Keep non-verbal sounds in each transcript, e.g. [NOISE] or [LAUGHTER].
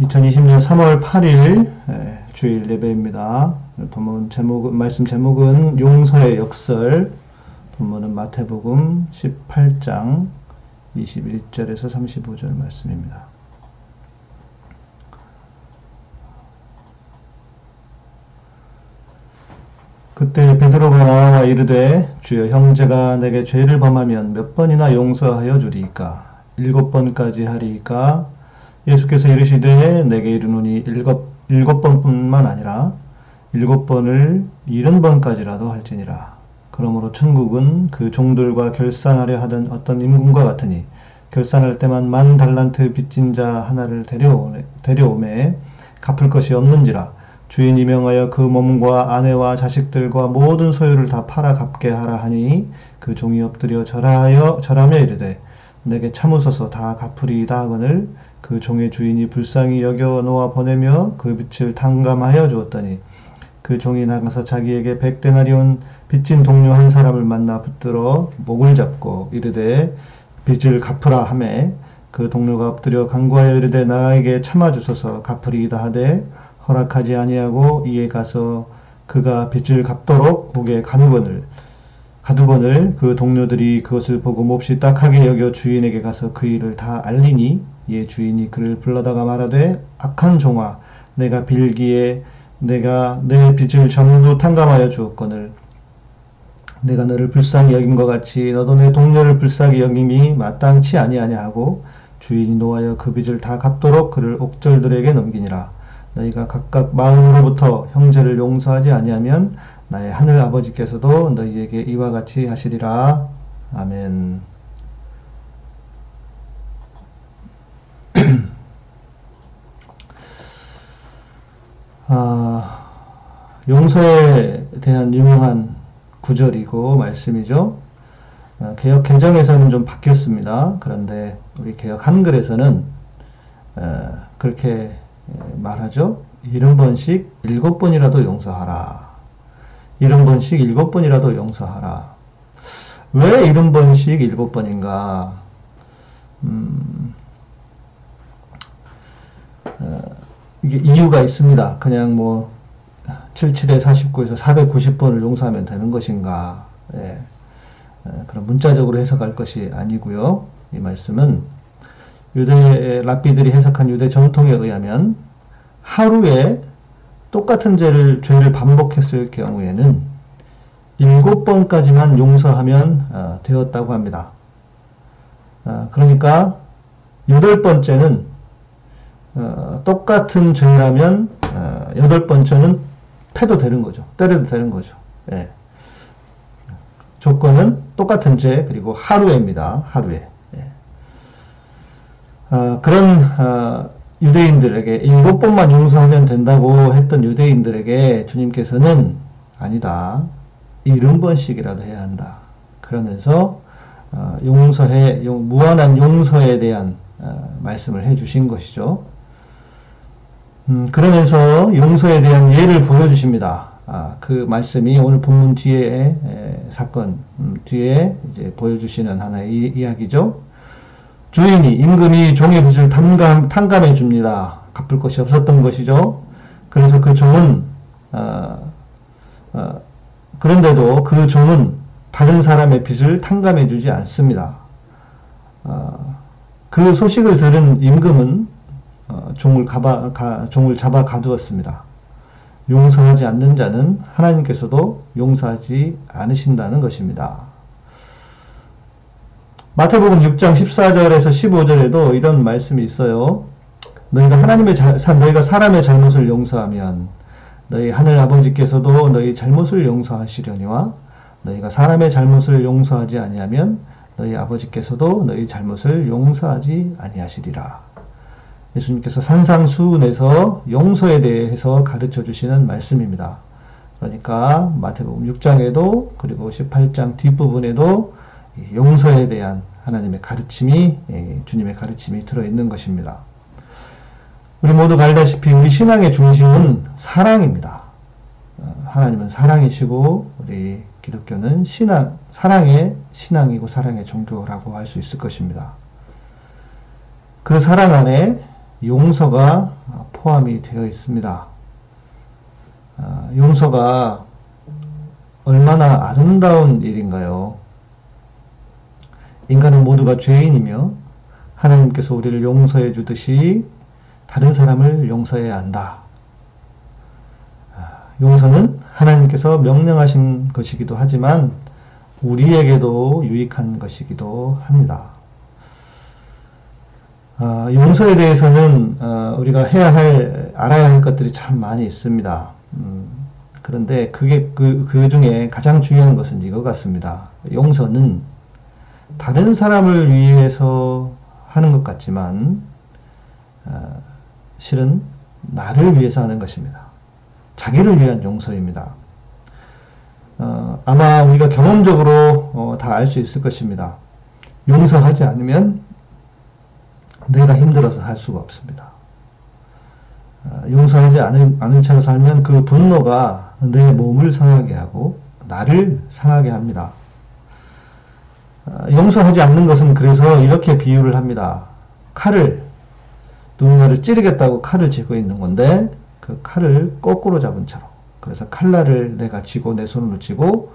2020년 3월 8일 주일 예배입니다. 본문 제목 말씀 제목은 용서의 역설. 본문은 마태복음 18장 21절에서 35절 말씀입니다. 그때 베드로가 나와 이르되 주여 형제가 내게 죄를 범하면 몇 번이나 용서하여 주리이까 일곱 번까지 하리이까 예수께서 이르시되 내게 이르노니 일곱, 일곱 번뿐만 아니라 일곱 번을 일흔 번까지라도 할지니라. 그러므로 천국은 그 종들과 결산하려 하던 어떤 임금과 같으니 결산할 때만 만 달란트 빚진 자 하나를 데려오매, 갚을 것이 없는지라 주인이 명하여 그 몸과 아내와 자식들과 모든 소유를 다 팔아 갚게 하라 하니 그 종이 엎드려 절하여 절하며 이르되 내게 참으소서 다 갚으리이다 하거늘 그 종의 주인이 불쌍히 여겨 놓아 보내며 그 빚을 탕감하여 주었더니 그 종이 나가서 자기에게 백대나리온 빚진 동료 한 사람을 만나 붙들어 목을 잡고 이르되 빚을 갚으라 하매 그 동료가 엎드려 간구하여 이르되 나에게 참아 주소서 갚으리이다 하되 허락하지 아니하고 이에 가서 그가 빚을 갚도록 목에 간건을 가두건을 그 동료들이 그것을 보고 몹시 딱하게 여겨 주인에게 가서 그 일을 다 알리니 이에 주인이 그를 불러다가 말하되 악한 종아 내가 빌기에 내가 내 빚을 전부 탕감하여 주었거늘. 내가 너를 불쌍히 여김과 같이 너도 내 동료를 불쌍히 여김이 마땅치 아니하냐 하고 주인이 노하여 그 빚을 다 갚도록 그를 옥절들에게 넘기니라. 너희가 각각 마음으로부터 형제를 용서하지 아니하면 나의 하늘 아버지께서도 너희에게 이와 같이 하시리라. 아멘. 아, 용서에 대한 유명한 구절이고 말씀이죠. 아, 개혁 개정에서는 좀 바뀌었습니다. 그런데 우리 개혁 한글에서는 아, 그렇게 말하죠. 일흔 번씩 일곱 번이라도 용서하라. 일흔 번씩 일곱 번이라도 용서하라. 왜 일흔 번씩 일곱 번인가? 음, 어, 이게 이유가 있습니다. 그냥 뭐 77에 49에서 490번을 용서하면 되는 것인가? 예. 그런 문자적으로 해석할 것이 아니고요. 이 말씀은 유대 랍비들이 해석한 유대 전통에 의하면 하루에 똑같은 죄를 죄를 반복했을 경우에는 일곱 번까지만 용서하면 어, 되었다고 합니다. 어, 그러니까 여덟 번째는 어, 똑같은 죄라면 어, 여덟 번째는 패도 되는 거죠. 때려도 되는 거죠. 예. 조건은 똑같은 죄 그리고 하루에입니다. 하루에. 예. 어, 그런 어, 유대인들에게 일곱 번만 용서하면 된다고 했던 유대인들에게 주님께서는 아니다. 일흔 번씩이라도 해야 한다. 그러면서 어, 용서해 용, 무한한 용서에 대한 말씀을 해주신 것이죠. 음, 그러면서 용서에 대한 예를 보여주십니다. 아, 그 말씀이 오늘 본문 뒤에 에, 사건 음, 뒤에 이제 보여주시는 하나의 이, 이야기죠. 주인이 임금이 종의 빚을 탕감, 탕감해 줍니다. 갚을 것이 없었던 것이죠. 그래서 그 종은 어, 어, 그런데도 그 종은 다른 사람의 빚을 탕감해 주지 않습니다. 어, 그 소식을 들은 임금은 어, 종을 가봐, 가, 종을 잡아 가두었습니다. 용서하지 않는 자는 하나님께서도 용서하지 않으신다는 것입니다. 마태복음 6장 14절에서 15절에도 이런 말씀이 있어요. 너희가 하나님의 자, 너희가 사람의 잘못을 용서하면 너희 하늘 아버지께서도 너희 잘못을 용서하시려니와 너희가 사람의 잘못을 용서하지 아니하면 너희 아버지께서도 너희 잘못을 용서하지 아니하시리라. 예수님께서 산상수훈에서 용서에 대해서 가르쳐 주시는 말씀입니다. 그러니까 마태복음 6장에도 그리고 18장 뒷부분에도 용서에 대한 하나님의 가르침이 예, 주님의 가르침이 들어 있는 것입니다. 우리 모두 알다시피 우리 신앙의 중심은 사랑입니다. 어, 하나님은 사랑이시고 우리 기독교는 신앙 사랑의 신앙이고 사랑의 종교라고 할 수 있을 것입니다. 그 사랑 안에 용서가 포함이 되어 있습니다. 아, 용서가 얼마나 아름다운 일인가요? 인간은 모두가 죄인이며 하나님께서 우리를 용서해 주듯이 다른 사람을 용서해야 한다. 아, 용서는 하나님께서 명령하신 것이기도 하지만 우리에게도 유익한 것이기도 합니다. 아, 용서에 대해서는 어, 우리가 해야 할 알아야 할 것들이 참 많이 있습니다. 음, 그런데 그게 그, 그 중에 가장 중요한 것은 이거 같습니다. 용서는 다른 사람을 위해서 하는 것 같지만 어, 실은 나를 위해서 하는 것입니다. 자기를 위한 용서입니다. 어, 아마 우리가 경험적으로 어, 다알 수 있을 것입니다. 용서하지 않으면 내가 힘들어서 살 수가 없습니다. 어, 용서하지 않은, 않은 채로 살면 그 분노가 내 몸을 상하게 하고 나를 상하게 합니다. 어, 용서하지 않는 것은 그래서 이렇게 비유를 합니다. 칼을 누군가를 찌르겠다고 칼을 쥐고 있는 건데 그 칼을 거꾸로 잡은 채로 그래서 칼날을 내가 쥐고 내 손으로 쥐고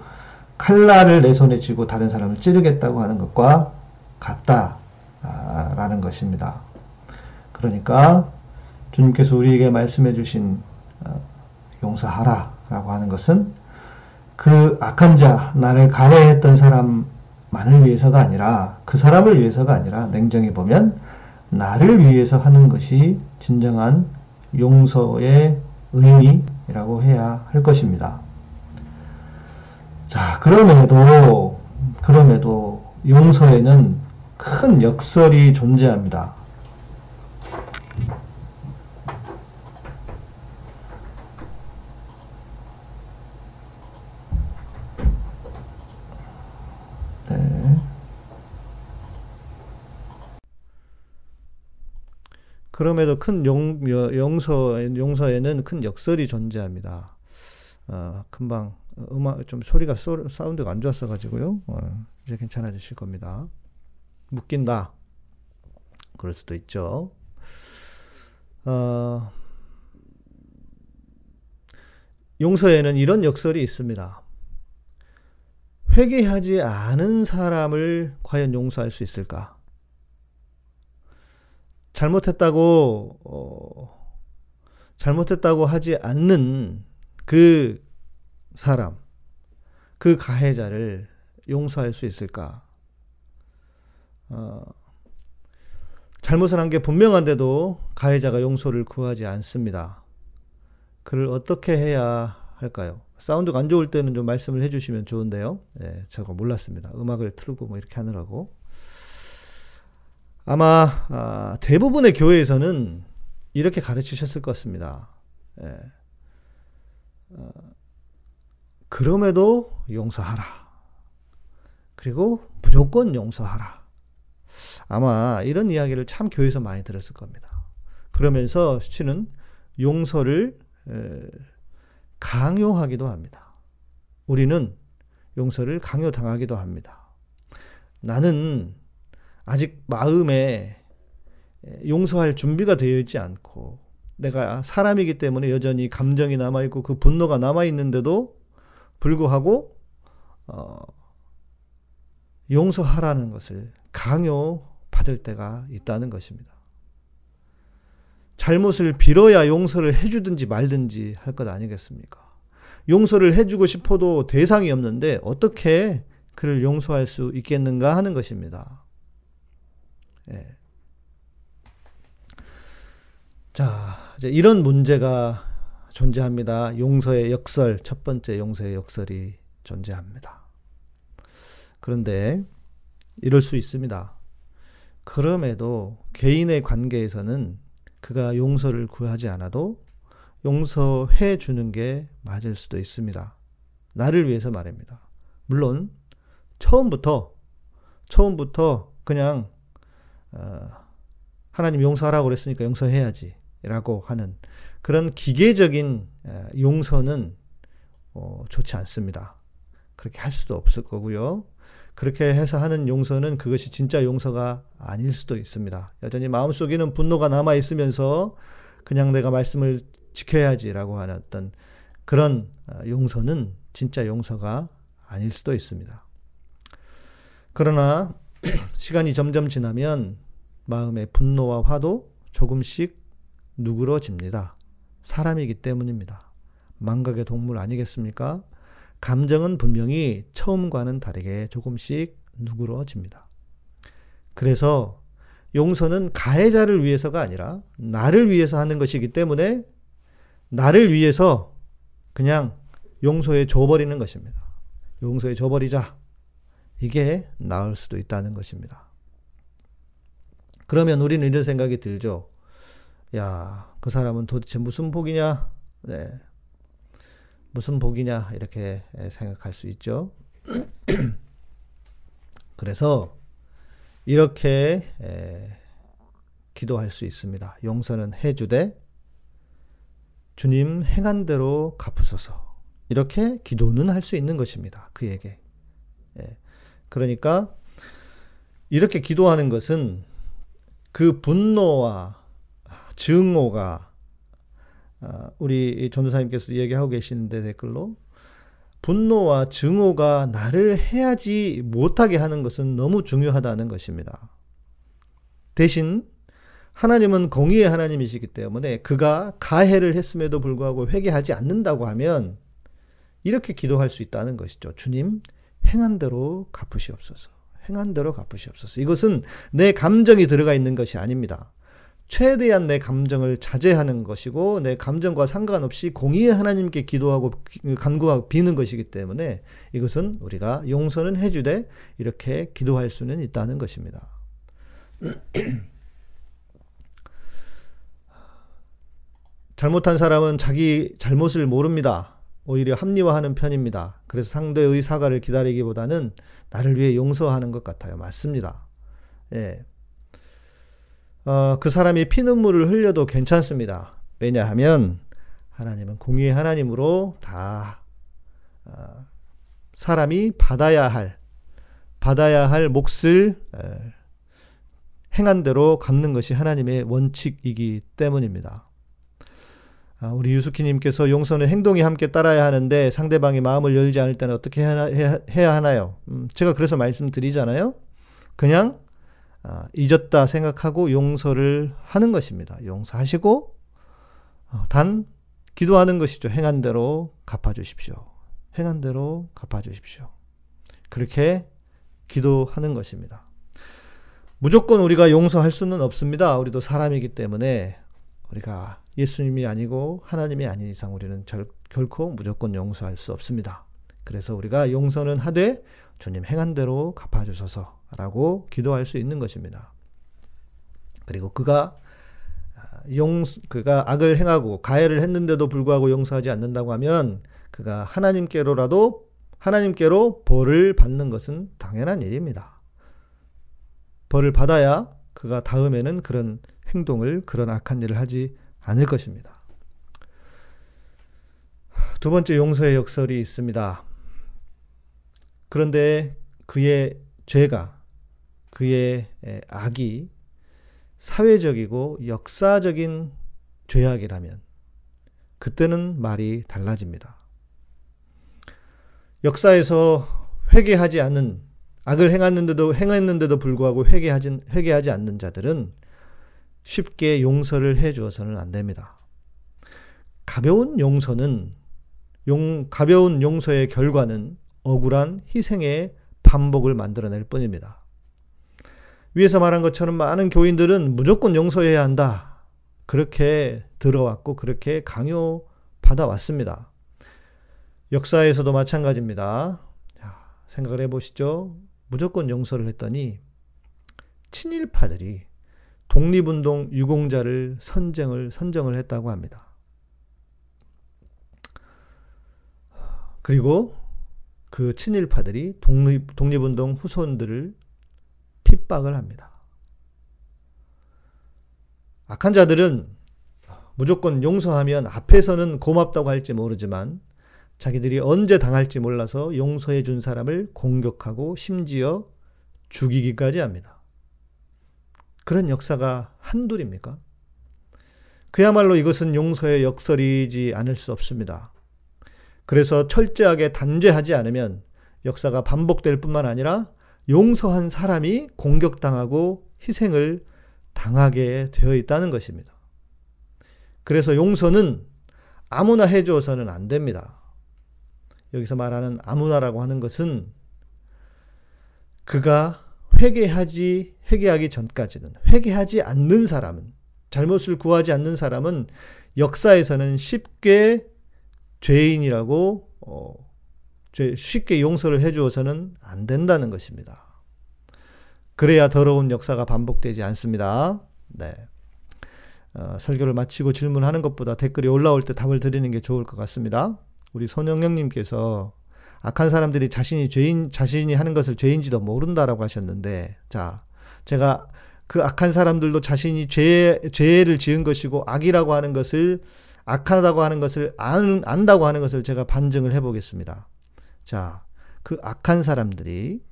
칼날을 내 손에 쥐고 다른 사람을 찌르겠다고 하는 것과 같다 라는 것입니다. 그러니까 주님께서 우리에게 말씀해 주신 어, 용서하라 라고 하는 것은 그 악한 자, 나를 가해했던 사람만을 위해서가 아니라 그 사람을 위해서가 아니라 냉정히 보면 나를 위해서 하는 것이 진정한 용서의 의미라고 해야 할 것입니다. 자, 그럼에도, 그럼에도 용서에는 큰 역설이 존재합니다. 그럼에도 큰 용, 용서, 용서에는 큰 역설이 존재합니다. 어, 금방 음악 좀 소리가 소, 사운드가 안 좋았어 가지고요. 어, 이제 괜찮아지실 겁니다. 묶인다. 그럴 수도 있죠. 어, 용서에는 이런 역설이 있습니다. 회개하지 않은 사람을 과연 용서할 수 있을까? 잘못했다고 어, 잘못했다고 하지 않는 그 사람, 그 가해자를 용서할 수 있을까? 어, 잘못을 한 게 분명한데도 가해자가 용서를 구하지 않습니다. 그를 어떻게 해야 할까요? 사운드가 안 좋을 때는 좀 말씀을 해주시면 좋은데요. 예, 제가 몰랐습니다. 음악을 틀고 뭐 이렇게 하느라고. 아마 아, 대부분의 교회에서는 이렇게 가르치셨을 것 같습니다. 예. 어, 그럼에도 용서하라. 그리고 무조건 용서하라. 아마 이런 이야기를 참 교회에서 많이 들었을 겁니다. 그러면서 수치는 용서를 에, 강요하기도 합니다. 우리는 용서를 강요당하기도 합니다. 나는 아직 마음에 용서할 준비가 되어 있지 않고 내가 사람이기 때문에 여전히 감정이 남아 있고 그 분노가 남아 있는데도 불구하고 어, 용서하라는 것을 강요 받을 때가 있다는 것입니다. 잘못을 빌어야 용서를 해주든지 말든지 할 것 아니겠습니까? 용서를 해주고 싶어도 대상이 없는데 어떻게 그를 용서할 수 있겠는가 하는 것입니다. 예. 자, 이제 이런 문제가 존재합니다. 용서의 역설, 첫 번째 용서의 역설이 존재합니다. 그런데 이럴 수 있습니다. 그럼에도 개인의 관계에서는 그가 용서를 구하지 않아도 용서해 주는 게 맞을 수도 있습니다. 나를 위해서 말입니다. 물론 처음부터 처음부터 그냥 어, 하나님 용서하라고 그랬으니까 용서해야지. 라고 하는 그런 기계적인 용서는 어, 좋지 않습니다. 그렇게 할 수도 없을 거고요. 그렇게 해서 하는 용서는 그것이 진짜 용서가 아닐 수도 있습니다. 여전히 마음속에는 분노가 남아 있으면서 그냥 내가 말씀을 지켜야지라고 하는 어떤 그런 어, 용서는 진짜 용서가 아닐 수도 있습니다. 그러나 [CLEARS THROAT] 시간이 점점 지나면 마음의 분노와 화도 조금씩 누그러집니다. 사람이기 때문입니다. 망각의 동물 아니겠습니까? 감정은 분명히 처음과는 다르게 조금씩 누그러집니다. 그래서 용서는 가해자를 위해서가 아니라 나를 위해서 하는 것이기 때문에 나를 위해서 그냥 용서해 줘버리는 것입니다. 용서해 줘버리자. 이게 나을 수도 있다는 것입니다. 그러면 우리는 이런 생각이 들죠. 야, 그 사람은 도대체 무슨 복이냐? 네. 무슨 복이냐? 이렇게 생각할 수 있죠. [CLEARS THROAT] 그래서 이렇게 기도할 수 있습니다. 용서는 해주되 주님 행한 대로 갚으소서. 이렇게 기도는 할 수 있는 것입니다. 그에게. 예. 그러니까 이렇게 기도하는 것은 그 분노와 증오가 아, 우리 전도사님께서 얘기하고 계시는데 댓글로 분노와 증오가 나를 해야지 못하게 하는 것은 너무 중요하다는 것입니다. 대신 하나님은 공의의 하나님이시기 때문에 그가 가해를 했음에도 불구하고 회개하지 않는다고 하면 이렇게 기도할 수 있다는 것이죠. 주님, 행한 대로 갚으시옵소서. 행한 대로 갚으시옵소서. 이것은 내 감정이 들어가 있는 것이 아닙니다. 최대한 내 감정을 자제하는 것이고 내 감정과 상관없이 공의의 하나님께 기도하고 간구하고 비는 것이기 때문에 이것은 우리가 용서는 해주되 이렇게 기도할 수는 있다는 것입니다. [CLEARS THROAT] 잘못한 사람은 자기 잘못을 모릅니다. 오히려 합리화하는 편입니다. 그래서 상대의 사과를 기다리기보다는 나를 위해 용서하는 것 같아요. 맞습니다. 예. 어, 그 사람이 피눈물을 흘려도 괜찮습니다. 왜냐하면 하나님은 공의의 하나님으로 다 어, 사람이 받아야 할 받아야 할 몫을 에, 행한 대로 갚는 것이 하나님의 원칙이기 때문입니다. 아, 우리 유수키님께서 용서는 행동이 함께 따라야 하는데 상대방이 마음을 열지 않을 때는 어떻게 해야, 하나요? 음, 제가 그래서 말씀드리잖아요. 그냥 아, 잊었다 생각하고 용서를 하는 것입니다. 용서하시고 어, 단 기도하는 것이죠. 행한 대로 갚아 주십시오. 행한 대로 갚아 주십시오. 그렇게 기도하는 것입니다. 무조건 우리가 용서할 수는 없습니다. 우리도 사람이기 때문에 우리가 예수님이 아니고 하나님이 아닌 이상 우리는 절, 결코 무조건 용서할 수 없습니다. 그래서 우리가 용서는 하되 주님 행한 대로 갚아주소서 라고 기도할 수 있는 것입니다. 그리고 그가 아, 용 그가 악을 행하고 가해를 했는데도 불구하고 용서하지 않는다고 하면 그가 하나님께로라도 하나님께로 벌을 받는 것은 당연한 일입니다. 벌을 받아야 그가 다음에는 그런 행동을 그런 악한 일을 하지 않을 것입니다. 두 번째 용서의 역설이 있습니다. 그런데 그의 죄가, 그의 악이 사회적이고 역사적인 죄악이라면 그때는 말이 달라집니다. 역사에서 회개하지 않는 악을 행했는데도 행했는데도 불구하고 회개하지 회개하지 않는 자들은 쉽게 용서를 해 주어서는 안 됩니다. 가벼운 용서는 용, 가벼운 용서의 결과는 억울한 희생의 반복을 만들어낼 뿐입니다. 위에서 말한 것처럼 많은 교인들은 무조건 용서해야 한다. 그렇게 들어왔고 그렇게 강요 받아 왔습니다. 역사에서도 마찬가지입니다. 생각을 해보시죠. 무조건 용서를 했더니 친일파들이 독립운동 유공자를 선정을, 선정을 했다고 합니다. 그리고 그 친일파들이 독립, 독립운동 후손들을 핍박을 합니다. 악한 자들은 무조건 용서하면 앞에서는 고맙다고 할지 모르지만 자기들이 언제 당할지 몰라서 용서해 준 사람을 공격하고 심지어 죽이기까지 합니다. 그런 역사가 한둘입니까? 그야말로 이것은 용서의 역설이지 않을 수 없습니다. 그래서 철저하게 단죄하지 않으면 역사가 반복될 뿐만 아니라 용서한 사람이 공격당하고 희생을 당하게 되어 있다는 것입니다. 그래서 용서는 아무나 해주어서는 안 됩니다. 여기서 말하는 아무나라고 하는 것은 그가 회개하지 회개하기 전까지는 회개하지 않는 사람은 잘못을 구하지 않는 사람은 역사에서는 쉽게 죄인이라고 어, 쉽게 용서를 해주어서는 안 된다는 것입니다. 그래야 더러운 역사가 반복되지 않습니다. 네. 어, 설교를 마치고 질문하는 것보다 댓글이 올라올 때 답을 드리는 게 좋을 것 같습니다. 우리 손영영님께서 악한 사람들이 자신이 죄인, 자신이 하는 것을 죄인지도 모른다라고 하셨는데, 자, 제가 그 악한 사람들도 자신이 죄, 죄를 지은 것이고 악이라고 하는 것을 악하다고 하는 것을 안, 안다고 하는 것을 제가 반증을 해보겠습니다. 자, 그 악한 사람들이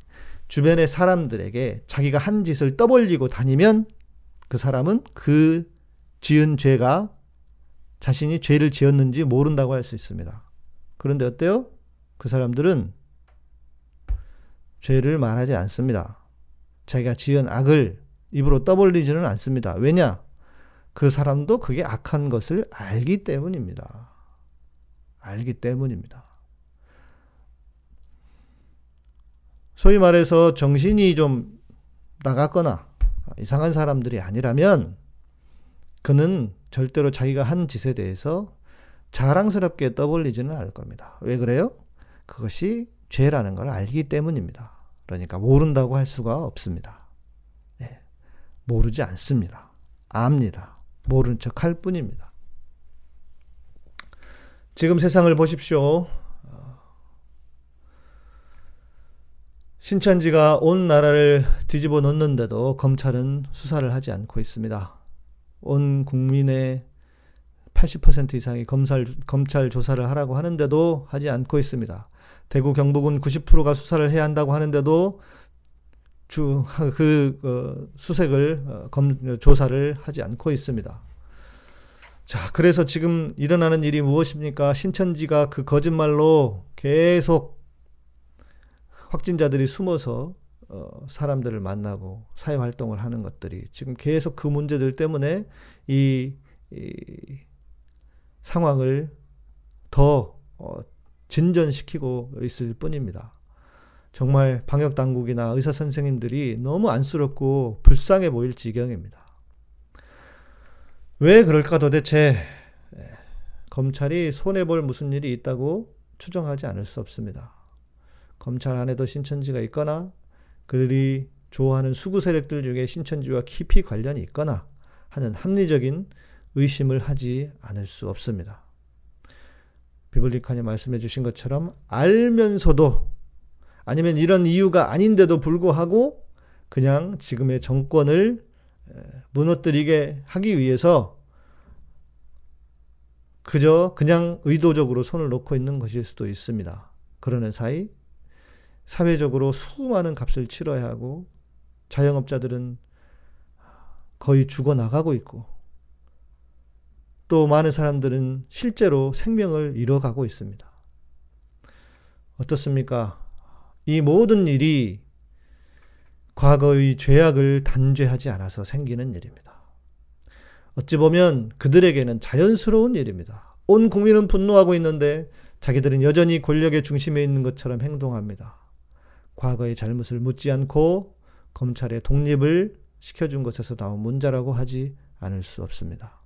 주변의 사람들에게 자기가 한 짓을 떠벌리고 다니면 그 사람은 그 지은 죄가 자신이 죄를 지었는지 모른다고 할 수 있습니다. 그런데 어때요? 그 사람들은 죄를 말하지 않습니다. 자기가 지은 악을 입으로 떠벌리지는 않습니다. 왜냐? 그 사람도 그게 악한 것을 알기 때문입니다. 알기 때문입니다. 소위 말해서 정신이 좀 나갔거나 이상한 사람들이 아니라면 그는 절대로 자기가 한 짓에 대해서 자랑스럽게 떠벌리지는 않을 겁니다. 왜 그래요? 그것이 죄라는 걸 알기 때문입니다. 그러니까 모른다고 할 수가 없습니다. 네. 모르지 않습니다. 압니다. 모른 척 할 뿐입니다. 지금 세상을 보십시오. 신천지가 온 나라를 뒤집어 놓는데도 검찰은 수사를 하지 않고 있습니다. 온 국민의 80% 이상이 검찰, 검찰 조사를 하라고 하는데도 하지 않고 있습니다. 대구 경북은 90%가 수사를 해야 한다고 하는데도 주, 그, 어, 수색을, 어, 검, 조사를 하지 않고 있습니다. 자, 그래서 지금 일어나는 일이 무엇입니까? 신천지가 그 거짓말로 계속 확진자들이 숨어서 어, 사람들을 만나고 사회 활동을 하는 것들이 지금 계속 그 문제들 때문에 이, 이 상황을 더 어, 진전시키고 있을 뿐입니다. 정말 방역 당국이나 의사 선생님들이 너무 안쓰럽고 불쌍해 보일 지경입니다. 왜 그럴까 도대체 예, 검찰이 손해 볼 무슨 일이 있다고 추정하지 않을 수 없습니다. 검찰 안에도 신천지가 있거나 그들이 좋아하는 수구 세력들 중에 신천지와 깊이 관련이 있거나 하는 합리적인 의심을 하지 않을 수 없습니다. 비블리칸이 말씀해 주신 것처럼 알면서도 아니면 이런 이유가 아닌데도 불구하고 그냥 지금의 정권을 무너뜨리게 하기 위해서 그저 그냥 의도적으로 손을 놓고 있는 것일 수도 있습니다. 그러는 사이 사회적으로 수많은 값을 치러야 하고 자영업자들은 거의 죽어 나가고 있고 또 많은 사람들은 실제로 생명을 잃어가고 있습니다. 어떻습니까? 이 모든 일이 과거의 죄악을 단죄하지 않아서 생기는 일입니다. 어찌 보면 그들에게는 자연스러운 일입니다. 온 국민은 분노하고 있는데 자기들은 여전히 권력의 중심에 있는 것처럼 행동합니다. 과거의 잘못을 묻지 않고 검찰의 독립을 시켜준 것에서 나온 문제라고 하지 않을 수 없습니다.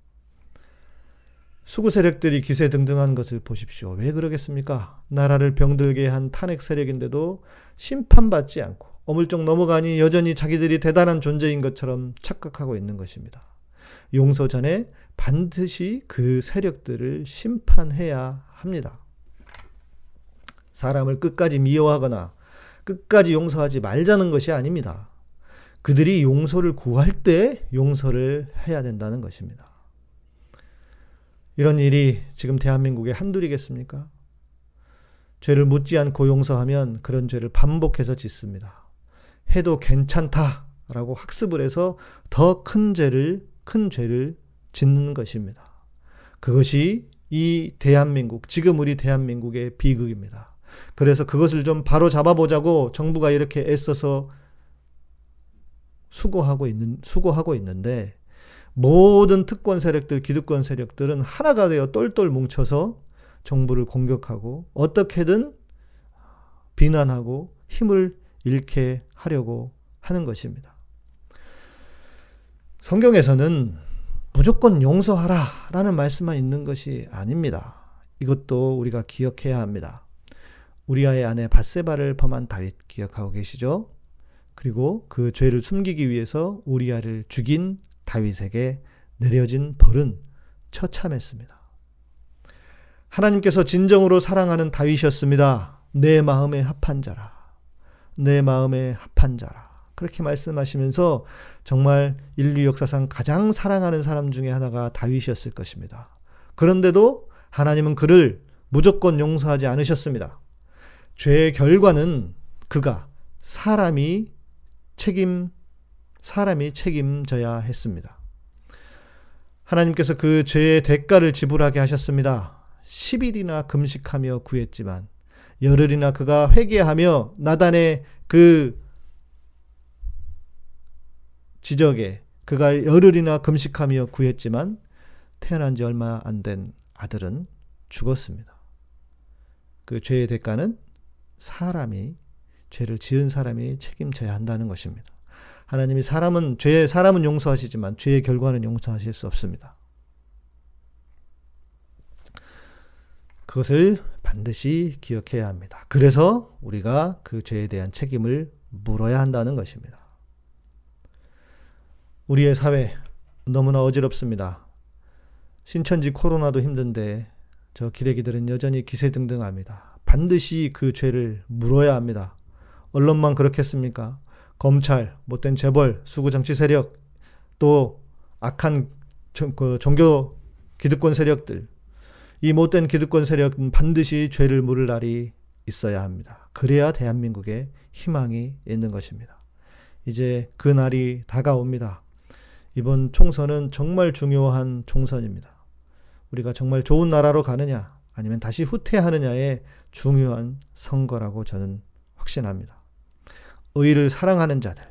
수구 세력들이 기세 등등한 것을 보십시오. 왜 그러겠습니까? 나라를 병들게 한 탄핵 세력인데도 심판받지 않고 어물쩍 넘어가니 여전히 자기들이 대단한 존재인 것처럼 착각하고 있는 것입니다. 용서 전에 반드시 그 세력들을 심판해야 합니다. 사람을 끝까지 미워하거나 끝까지 용서하지 말자는 것이 아닙니다. 그들이 용서를 구할 때 용서를 해야 된다는 것입니다. 이런 일이 지금 대한민국에 한둘이겠습니까? 죄를 묻지 않고 용서하면 그런 죄를 반복해서 짓습니다. 해도 괜찮다라고 학습을 해서 더 큰 죄를 큰 죄를 짓는 것입니다. 그것이 이 대한민국 지금 우리 대한민국의 비극입니다. 그래서 그것을 좀 바로 잡아보자고 정부가 이렇게 애써서 수고하고 있는 수고하고 있는데 모든 특권 세력들, 기득권 세력들은 하나가 되어 똘똘 뭉쳐서 정부를 공격하고 어떻게든 비난하고 힘을 잃게 하려고 하는 것입니다. 성경에서는 무조건 용서하라 라는 말씀만 있는 것이 아닙니다. 이것도 우리가 기억해야 합니다. 우리아의 아내 바세바를 범한 다윗 기억하고 계시죠? 그리고 그 죄를 숨기기 위해서 우리아를 죽인 다윗에게 내려진 벌은 처참했습니다. 하나님께서 진정으로 사랑하는 다윗이었습니다. 내 마음에 합한 자라. 내 마음에 합한 자라. 그렇게 말씀하시면서 정말 인류 역사상 가장 사랑하는 사람 중에 하나가 다윗이었을 것입니다. 그런데도 하나님은 그를 무조건 용서하지 않으셨습니다. 죄의 결과는 그가 사람이 책임 사람이 책임져야 했습니다. 하나님께서 그 죄의 대가를 지불하게 하셨습니다. 10일이나 금식하며 구했지만 열흘이나 그가 회개하며 나단의 그 지적에 그가 열흘이나 금식하며 구했지만 태어난 지 얼마 안 된 아들은 죽었습니다. 그 죄의 대가는 사람이 죄를 지은 사람이 책임져야 한다는 것입니다. 하나님이 사람은 죄 사람은 용서하시지만 죄의 결과는 용서하실 수 없습니다. 그것을 반드시 기억해야 합니다. 그래서 우리가 그 죄에 대한 책임을 물어야 한다는 것입니다. 우리의 사회 너무나 어지럽습니다. 신천지 코로나도 힘든데 저 기레기들은 여전히 기세등등합니다. 반드시 그 죄를 물어야 합니다. 언론만 그렇겠습니까? 검찰, 못된 재벌, 수구 정치 세력, 또 악한 그 종교 기득권 세력들, 이 못된 기득권 세력은 반드시 죄를 물을 날이 있어야 합니다. 그래야 대한민국에 희망이 있는 것입니다. 이제 그 날이 다가옵니다. 이번 총선은 정말 중요한 총선입니다. 우리가 정말 좋은 나라로 가느냐, 아니면 다시 후퇴하느냐의 중요한 선거라고 저는 확신합니다. 의를 사랑하는 자들,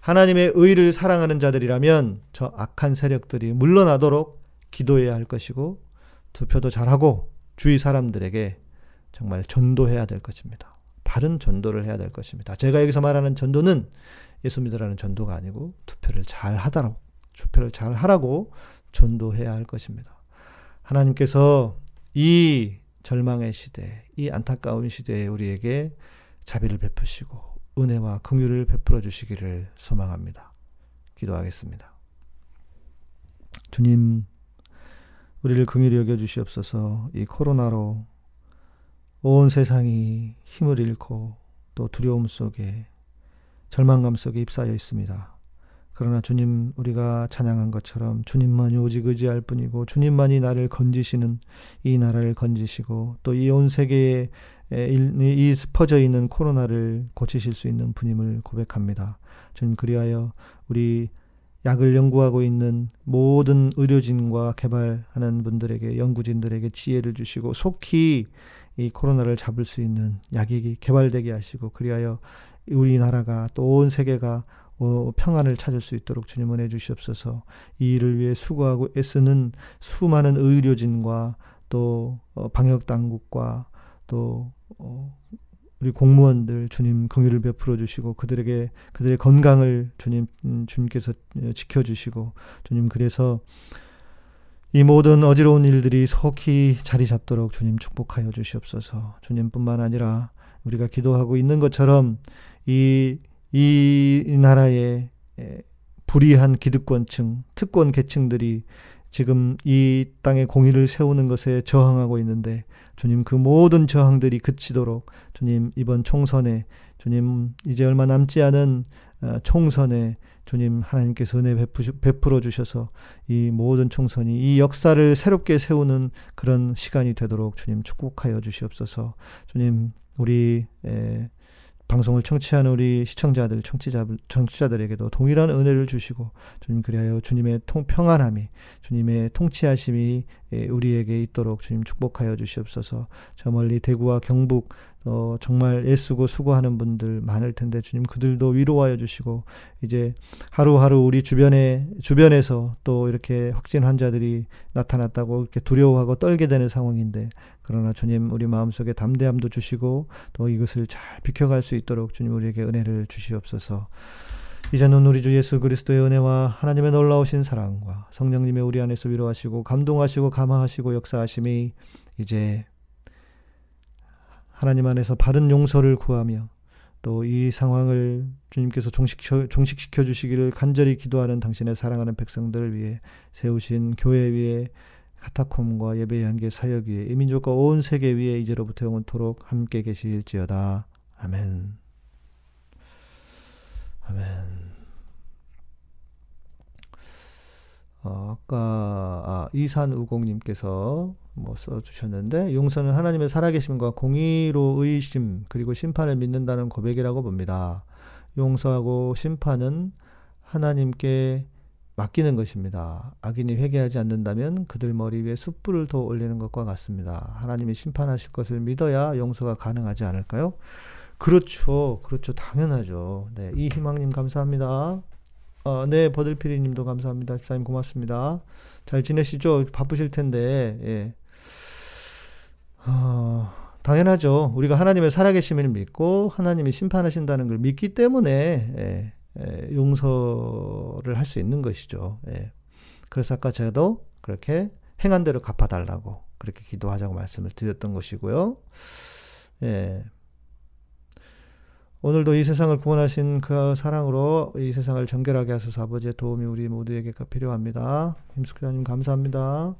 하나님의 의를 사랑하는 자들이라면 저 악한 세력들이 물러나도록 기도해야 할 것이고 투표도 잘하고 주위 사람들에게 정말 전도해야 될 것입니다. 바른 전도를 해야 될 것입니다. 제가 여기서 말하는 전도는 예수 믿으라는 전도가 아니고 투표를 잘 하도록 투표를 잘 하라고 전도해야 할 것입니다. 하나님께서 이 절망의 시대, 이 안타까운 시대에 우리에게 자비를 베푸시고 은혜와 긍휼을 베풀어 주시기를 소망합니다. 기도하겠습니다. 주님, 우리를 긍휼히 여겨 주시옵소서. 이 코로나로 온 세상이 힘을 잃고 또 두려움 속에 절망감 속에 휩싸여 있습니다. 그러나 주님, 우리가 찬양한 것처럼 주님만이 오직 의지할 뿐이고 주님만이 나를 건지시는 이 나라를 건지시고 또 이 온 세계에 이 퍼져 있는 코로나를 고치실 수 있는 분임을 고백합니다. 주님 그리하여 우리 약을 연구하고 있는 모든 의료진과 개발하는 분들에게 연구진들에게 지혜를 주시고 속히 이 코로나를 잡을 수 있는 약이 개발되게 하시고 그리하여 우리나라가 또 온 세계가 어, 평안을 찾을 수 있도록 주님 은혜 주시옵소서. 이 일을 위해 수고하고 애쓰는 수많은 의료진과 또 어, 방역 당국과 또 어, 우리 공무원들 주님 긍휼을 베풀어 주시고 그들에게 그들의 건강을 주님 음, 주님께서 어, 지켜 주시고 주님 그래서 이 모든 어지러운 일들이 속히 자리 잡도록 주님 축복하여 주시옵소서. 주님뿐만 아니라 우리가 기도하고 있는 것처럼 이, 이 나라의 불의한 기득권층, 특권 계층들이 지금 이 땅에 공의를 세우는 것에 저항하고 있는데 주님 그 모든 저항들이 그치도록 주님 이번 총선에 주님 이제 얼마 남지 않은 어, 총선에 주님 하나님께서 은혜 베풀어 주셔서 이 모든 총선이 이 역사를 새롭게 세우는 그런 시간이 되도록 주님 축복하여 주시옵소서. 주님 우리 에, 방송을 청취하는 우리 시청자들, 청취자, 청취자들에게도 동일한 은혜를 주시고 주님 그리하여 주님의 통, 평안함이 주님의 통치하심이 우리에게 있도록 주님 축복하여 주시옵소서. 저 멀리 대구와 경북 어, 정말 애쓰고 수고하는 분들 많을 텐데 주님 그들도 위로하여 주시고 이제 하루하루 우리 주변에 주변에서 또 이렇게 확진 환자들이 나타났다고 이렇게 두려워하고 떨게 되는 상황인데 그러나 주님 우리 마음속에 담대함도 주시고 또 이것을 잘 비켜갈 수 있도록 주님 우리에게 은혜를 주시옵소서. 이제는 우리 주 예수 그리스도의 은혜와 하나님의 놀라우신 사랑과 성령님의 우리 안에서 위로하시고 감동하시고 감화하시고 역사하심이 이제 하나님 안에서 바른 용서를 구하며 또 이 상황을 주님께서 종식시켜, 종식시켜 주시기를 간절히 기도하는 당신의 사랑하는 백성들을 위해 세우신 교회 위에 카타콤과 예배의 한계 사역 위에 이 민족과 온 세계 위에 이제로부터 영원토록 함께 계실지어다. 아멘. 아멘. 어, 아까 아, 이산우공님께서 뭐 써주셨는데 용서는 하나님의 살아계심과 공의로 의심 그리고 심판을 믿는다는 고백이라고 봅니다. 용서하고 심판은 하나님께 맡기는 것입니다. 악인이 회개하지 않는다면 그들 머리 위에 숯불을 더 올리는 것과 같습니다. 하나님이 심판하실 것을 믿어야 용서가 가능하지 않을까요? 그렇죠. 그렇죠. 당연하죠. 네. 이희망님 감사합니다. 어, 네. 버들피리 님도 감사합니다. 집사님 고맙습니다. 잘 지내시죠? 바쁘실 텐데, 예. 어, 당연하죠. 우리가 하나님의 살아계심을 믿고 하나님이 심판하신다는 걸 믿기 때문에 예, 예, 용서를 할 수 있는 것이죠. 예. 그래서 아까 제가도 그렇게 행한 대로 갚아달라고 그렇게 기도하자고 말씀을 드렸던 것이고요. 예. 오늘도 이 세상을 구원하신 그 사랑으로 이 세상을 정결하게 하소서 아버지의 도움이 우리 모두에게 필요합니다. 김숙자님 감사합니다.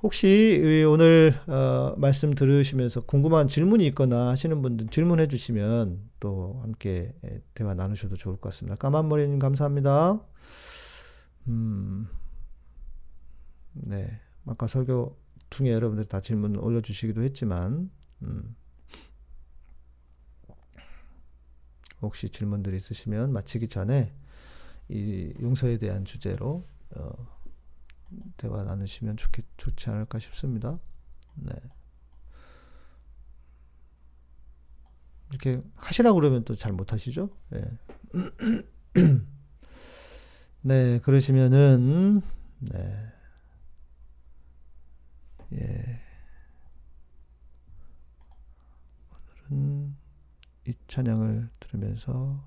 혹시 오늘 어, 말씀 들으시면서 궁금한 질문이 있거나 하시는 분들 질문해 주시면 또 함께 대화 나누셔도 좋을 것 같습니다. 까만머리님 감사합니다. 음, 네. 아까 설교 중에 여러분들 다 질문 올려주시기도 했지만, 음, 혹시 질문들 있으시면 마치기 전에 이 용서에 대한 주제로 어, 대화 나누시면 좋겠, 좋지 않을까 싶습니다. 네. 이렇게 하시라고 그러면 또 잘 못하시죠? 네. [CLEARS THROAT] 네, 그러시면은, 네. 예. 오늘은 이 찬양을 들으면서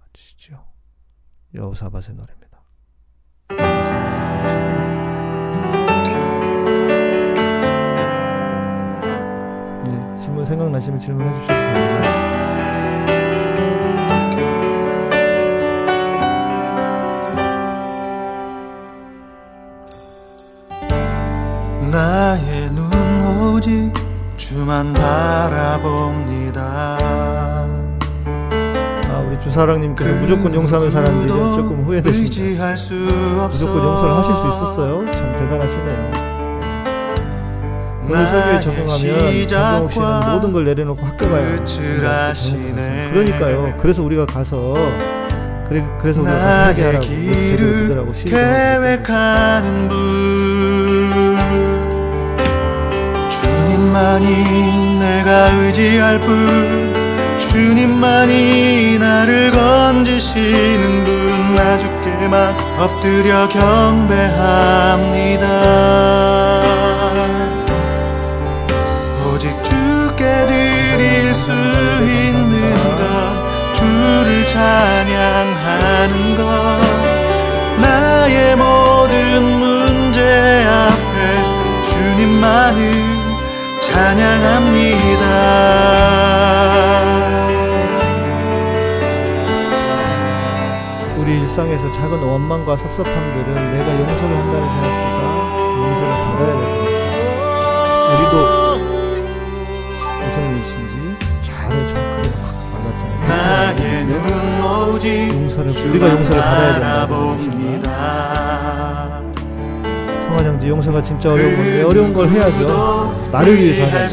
마치시죠. 여우사밧의 노래입니다. 네, 질문 생각나시면 질문해 주셔도 됩니다. 나의 눈 오직 주만 바라봅니다. 주사랑님께서 무조건 용서하는 사람들이 조금 후회되십니다. 무조건 용서를 하실 수 있었어요. 참 대단하시네요. 오늘 설교에 적용하면 정경욱 씨는 모든 걸 내려놓고 학교 가야 그러니까요. 그래서 우리가 가서 그래, 그래서 우리가 가서 회개하라고 제도들하고 계획하는 분 주님만이 내가 의지할 분 주님만이 나를 건지시는 분 나 주께만 엎드려 경배합니다. 오직 주께 드릴 수 있는 것 주를 찬양하는 것 나의 모든 문제 앞에 주님만을 찬양합니다 일상에서 작은 원망과 섭섭함들은 내가 용서를 한다는 생각보다 용서를 받아야 됩니다. 우리도 무슨 일이신지 잘 정확하게. 나의 눈 우리가 용서를 받아야. 성환 형제 용서가 진짜 어려운 건데 어려운 걸 해야죠. 나를 위해서 하는.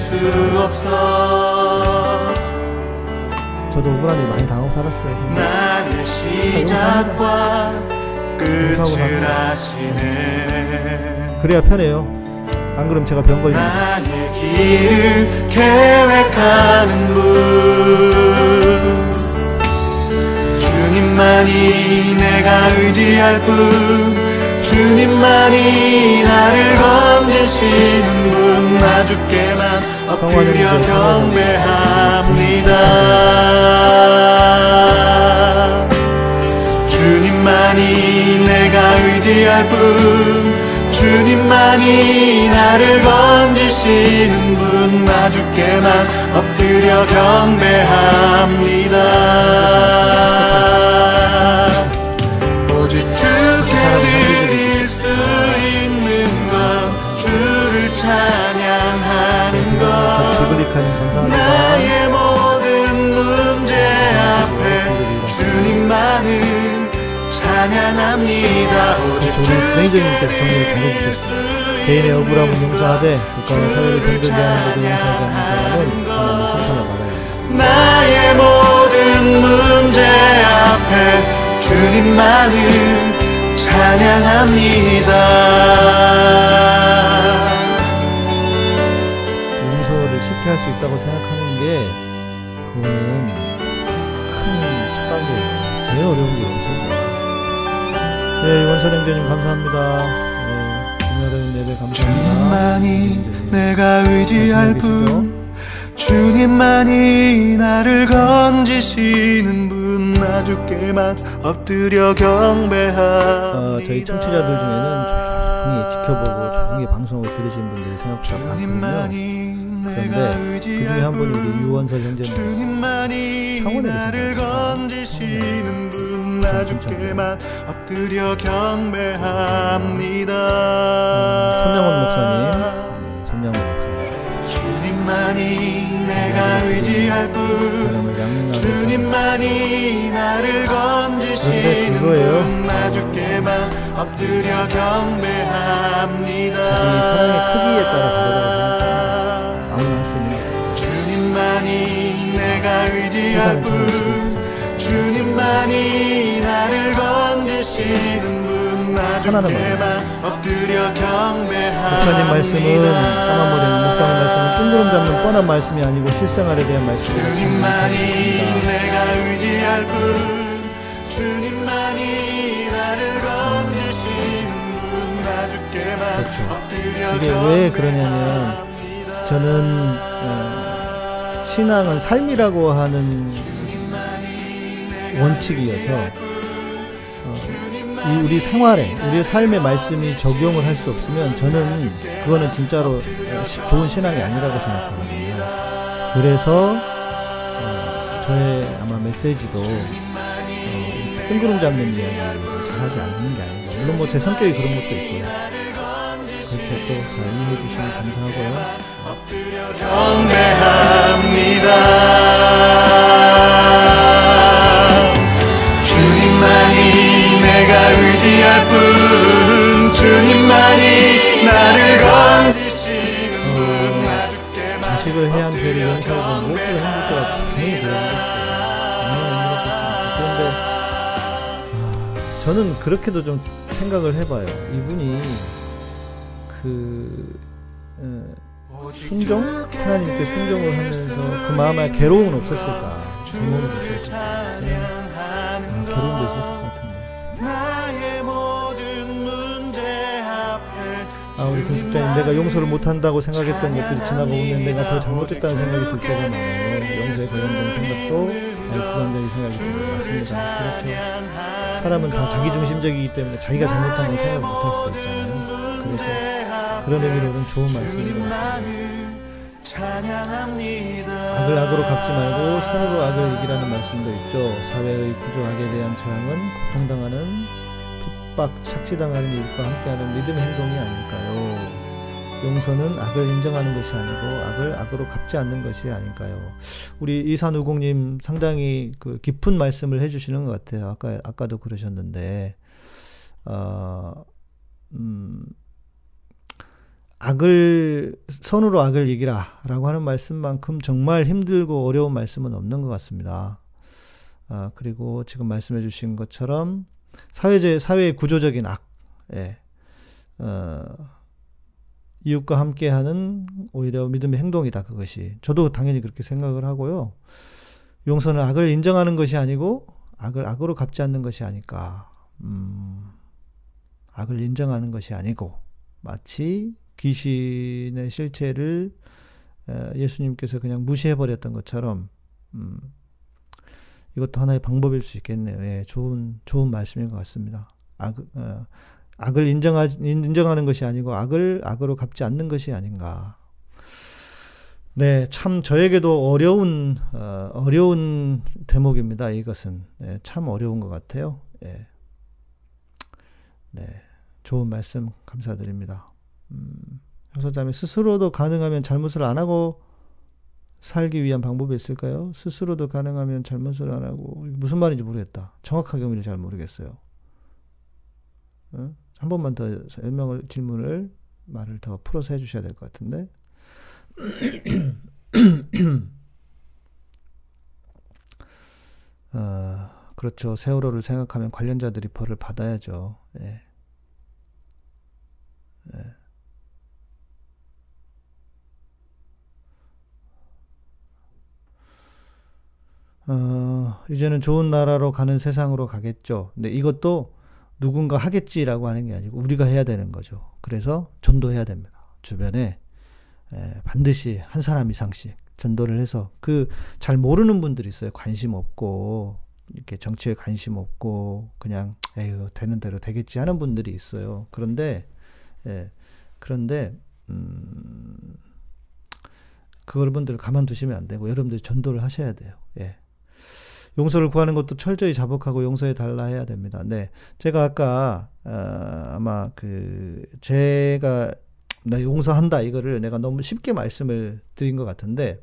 저도 억울한 일 많이 당하고 살았어요. 나의 시작과 끝을 아시네 그래야 편해요. 안 그럼 제가 병 걸립니다. 나의 길을 계획하는 분 주님만이 내가 의지할 뿐 주님만이 나를 건지시는 분나 주께만 엎드려 경배합니다 주님만이 내가 의지할 뿐 주님만이 나를 건지시는 분나 주께만 엎드려 경배합니다 오직 주께 드릴 수 있는 것 주를 찬양하는 것. 나의 오늘 매니저님께서 정리를 잘 해주셨습니다. 개인의 억울함은 용서하되 국가와 사회를 병들게 하는 데도 용서하지 않는 사람은 하나님의 심판을 받아야 합니다. 나의 모든 문제 앞에 주님만을 찬양합니다 용서를 쉽게 할 수 있다고 생각하는 게 그거는 큰 착각이에요. 제일 어려운 게 용서죠. 네, 원선 형제님 감사합니다. 네, 김여름 예배 감사합니다. 주님만이 네, 내가 의지할 계시죠? 뿐 주님만이 나를 건지시는 분 나 주께만 엎드려 경배합니다 어, 저희 청취자들 중에는 조용히 지켜보고 조용히 방송을 들으시는 분들이 생각보다 많거든요. 그런데 그 중에 의지할 한 분이 우리 뿐 유원설 형제님. 주님만이 창원에 나를 계시잖아요. 건지시는 분 나 주께만 엎드려 경배합니다 손양원 목사님, 네, 손양원 목사님. 주님만이 내가 의지할 뿐 사람을 양육하면서 주님만이 나를 건지시는 그거예요. 분나 주께만 엎드려 경배합니다 자기 사랑의 크기에 따라 다르다고 생각합니다. 아무나 할 수 있는 게 주님만이 내가 의지할 세상을 정말 뿐 주님만이 나를 건지시는 분나 하나는 목사님 말씀은 까만 머리 목사님 말씀은 뜬구름 잡는 뻔한 말씀이 아니고 실생활에 대한 말씀이라 주님만이 참 내가 의지할 뿐 주님만이 나를 건지시는 분나 주께만 그렇죠. 이게 왜 그러냐면 저는 어, 신앙은 삶이라고 하는 원칙이어서 어, 이 우리 생활에 우리 삶의 말씀이 적용을 할 수 없으면 저는 그거는 진짜로 좋은 신앙이 아니라고 생각하거든요. 그래서 어, 저의 아마 메시지도 어, 뜬구름 잡는 이야기를 잘하지 않는 게 아닌가. 물론 뭐 제 성격이 그런 것도 있고요. 그렇게 또 잘 이해해 주시면 감사하고요. 경배합니다 뿐 주님만이 나를 건지시는 분 나 주께만 자식을 해한 죄를 용서하고 모두 행복과 당연히 그런 힘들었겠습니까. 그런데 아, 저는 그렇게도 좀 생각을 해봐요. 이분이 그 어, 순종 하나님께 순종을 하면서 그 마음에 괴로움은 없었을까? 괴로움은 없었을까? 아, 괴로움도 있었을 것 김숙자님 내가 용서를 못한다고 생각했던 것들이 지나고 오면 내가 더 잘못했다는 생각이 들 때가 많아요. 용서에 관련된 생각도 나의 주관적인 생각이 들어요 맞습니다. 그렇죠. 사람은 다 자기중심적이기 때문에 자기가 잘못한 건 생각을 못할 수도 있잖아요. 그래서 그런 의미로는 좋은 말씀인 것 같습니다. 악을 악으로 갚지 말고 선으로 악을 이기라는 말씀도 있죠. 사회의 구조악에 대한 저항은 고통당하는 핍박 착취당하는 일과 함께하는 믿음의 행동이 아닐까요 용서는 악을 인정하는 것이 아니고 악을 악으로 갚지 않는 것이 아닐까요? 우리 이산우공님 상당히 그 깊은 말씀을 해주시는 것 같아요. 아까 아까도 그러셨는데, 어, 음, 악을 선으로 악을 이기라라고 하는 말씀만큼 정말 힘들고 어려운 말씀은 없는 것 같습니다. 아, 그리고 지금 말씀해 주신 것처럼 사회제 사회의 구조적인 악, 예. 어, 이웃과 함께하는 오히려 믿음의 행동이다 그것이 저도 당연히 그렇게 생각을 하고요. 용서는 악을 인정하는 것이 아니고 악을 악으로 갚지 않는 것이 아닐까. 음, 악을 인정하는 것이 아니고 마치 귀신의 실체를 예수님께서 그냥 무시해 버렸던 것처럼 음, 이것도 하나의 방법일 수 있겠네요. 예, 좋은 좋은 말씀인 것 같습니다. 악, 어, 악을 인정하, 인정하는 것이 아니고 악을 악으로 갚지 않는 것이 아닌가. 네, 참 저에게도 어려운 어, 어려운 대목입니다. 이것은 네, 참 어려운 것 같아요. 예. 네, 좋은 말씀 감사드립니다. 음, 형사자매 스스로도 가능하면 잘못을 안 하고 살기 위한 방법이 있을까요? 스스로도 가능하면 잘못을 안 하고 무슨 말인지 모르겠다. 정확하게 의미를 잘 모르겠어요. 어? 한 번만 더 설명을 질문을 말을 더 풀어서 해주셔야 될 것 같은데. [CLEARS THROAT] 어, 그렇죠. 세월호를 생각하면 관련자들이 벌을 받아야죠. 예. 예. 어, 이제는 좋은 나라로 가는 세상으로 가겠죠. 근데 이것도 누군가 하겠지라고 하는 게 아니고 우리가 해야 되는 거죠. 그래서 전도해야 됩니다. 주변에 에, 반드시 한 사람 이상씩 전도를 해서 그 잘 모르는 분들이 있어요. 관심 없고 이렇게 정치에 관심 없고 그냥 에휴 되는 대로 되겠지 하는 분들이 있어요. 그런데 예, 그런데 음, 그분들을 가만두시면 안 되고 여러분들이 전도를 하셔야 돼요. 예. 용서를 구하는 것도 철저히 자복하고 용서해 달라 해야 됩니다. 네. 제가 아까, 어, 아마 그, 제가, 나 용서한다, 이거를 내가 너무 쉽게 말씀을 드린 것 같은데,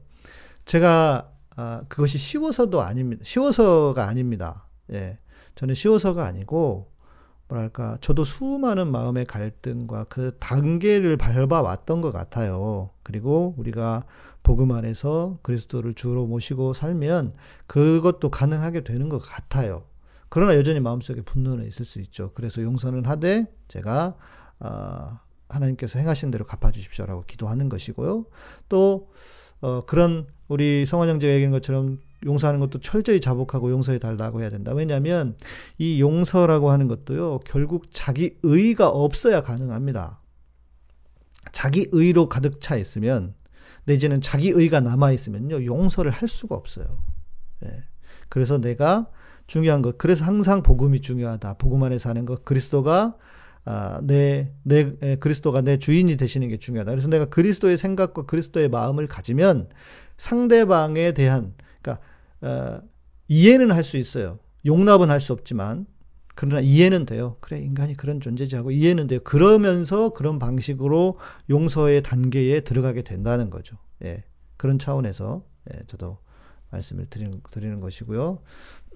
제가, 아, 그것이 쉬워서도 아닙니다. 쉬워서가 아닙니다. 예. 저는 쉬워서가 아니고, 뭐랄까, 저도 수많은 마음의 갈등과 그 단계를 밟아왔던 것 같아요. 그리고 우리가 복음 안에서 그리스도를 주로 모시고 살면 그것도 가능하게 되는 것 같아요. 그러나 여전히 마음속에 분노는 있을 수 있죠. 그래서 용서는 하되 제가 어, 하나님께서 행하신 대로 갚아주십시오라고 기도하는 것이고요. 또 어, 그런 우리 성환 형제가 얘기한 것처럼 용서하는 것도 철저히 자복하고 용서해 달라고 해야 된다. 왜냐하면 이 용서라고 하는 것도요, 결국 자기 의가 없어야 가능합니다. 자기 의로 가득 차 있으면, 내지는 자기 의가 남아 있으면요, 용서를 할 수가 없어요. 예. 그래서 내가 중요한 것, 그래서 항상 복음이 중요하다. 복음 안에 사는 것, 그리스도가 아, 내, 내, 그리스도가 내 주인이 되시는 게 중요하다. 그래서 내가 그리스도의 생각과 그리스도의 마음을 가지면 상대방에 대한 그러니까 어, 이해는 할 수 있어요. 용납은 할 수 없지만 그러나 이해는 돼요. 그래 인간이 그런 존재지 하고 이해는 돼요. 그러면서 그런 방식으로 용서의 단계에 들어가게 된다는 거죠. 예. 그런 차원에서 예, 저도 말씀을 드리는, 드리는 것이고요.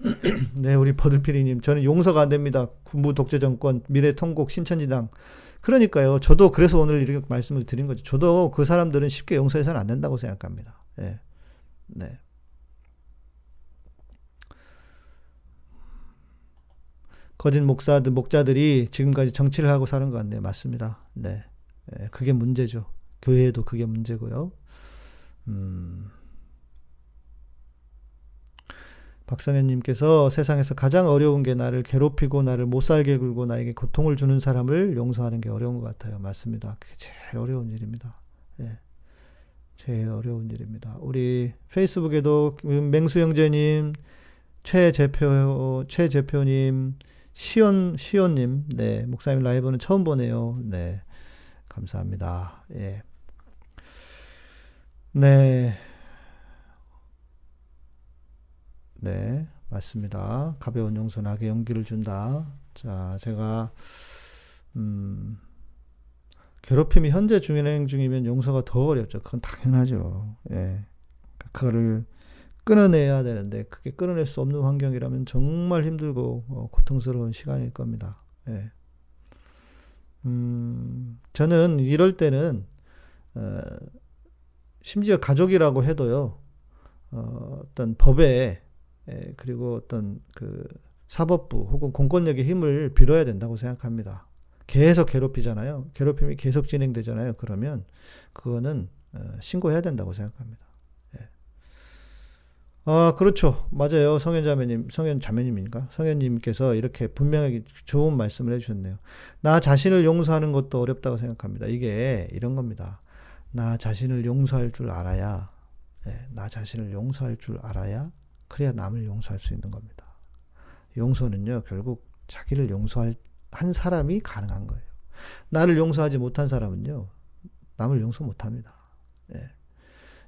[CLEARS THROAT] 네, 우리 버들피리님, 저는 용서가 안 됩니다. 군부 독재 정권, 미래 통곡, 신천지당. 그러니까요. 저도 그래서 오늘 이렇게 말씀을 드린 거죠. 저도 그 사람들은 쉽게 용서해서는 안 된다고 생각합니다. 예. 네. 거짓 목사들, 목자들이 지금까지 정치를 하고 사는 것 같네요. 맞습니다. 네. 네. 그게 문제죠. 교회에도 그게 문제고요. 음. 박성현님께서 세상에서 가장 어려운 게 나를 괴롭히고 나를 못 살게 굴고 나에게 고통을 주는 사람을 용서하는 게 어려운 것 같아요. 맞습니다. 그게 제일 어려운 일입니다. 예. 제일 어려운 일입니다. 우리 페이스북에도 맹수영재님, 최재표, 최재표님, 시온, 시온님, 네, 목사님 라이브는 처음 보네요. 네, 감사합니다. 예. 네. 네, 맞습니다. 가벼운 용서 나게 용기를 준다. 자, 제가, 음, 괴롭힘이 현재 진행 중이면 용서가 더 어렵죠. 그건 당연하죠. 예. 그거를 끊어내야 되는데 그게 끊어낼 수 없는 환경이라면 정말 힘들고 어, 고통스러운 시간일 겁니다. 예. 음, 저는 이럴 때는 어, 심지어 가족이라고 해도요. 어, 어떤 법에 예, 그리고 어떤 그 사법부 혹은 공권력의 힘을 빌어야 된다고 생각합니다. 계속 괴롭히잖아요. 괴롭힘이 계속 진행되잖아요. 그러면 그거는 어, 신고해야 된다고 생각합니다. 예. 아, 그렇죠. 맞아요. 성현 자매님, 성현 자매님인가? 성현님께서 이렇게 분명하게 좋은 말씀을 해주셨네요. 나 자신을 용서하는 것도 어렵다고 생각합니다. 이게 이런 겁니다. 나 자신을 용서할 줄 알아야, 예, 나 자신을 용서할 줄 알아야, 그래야 남을 용서할 수 있는 겁니다. 용서는요, 결국 자기를 용서할 한 사람이 가능한 거예요. 나를 용서하지 못한 사람은요, 남을 용서 못 합니다. 예.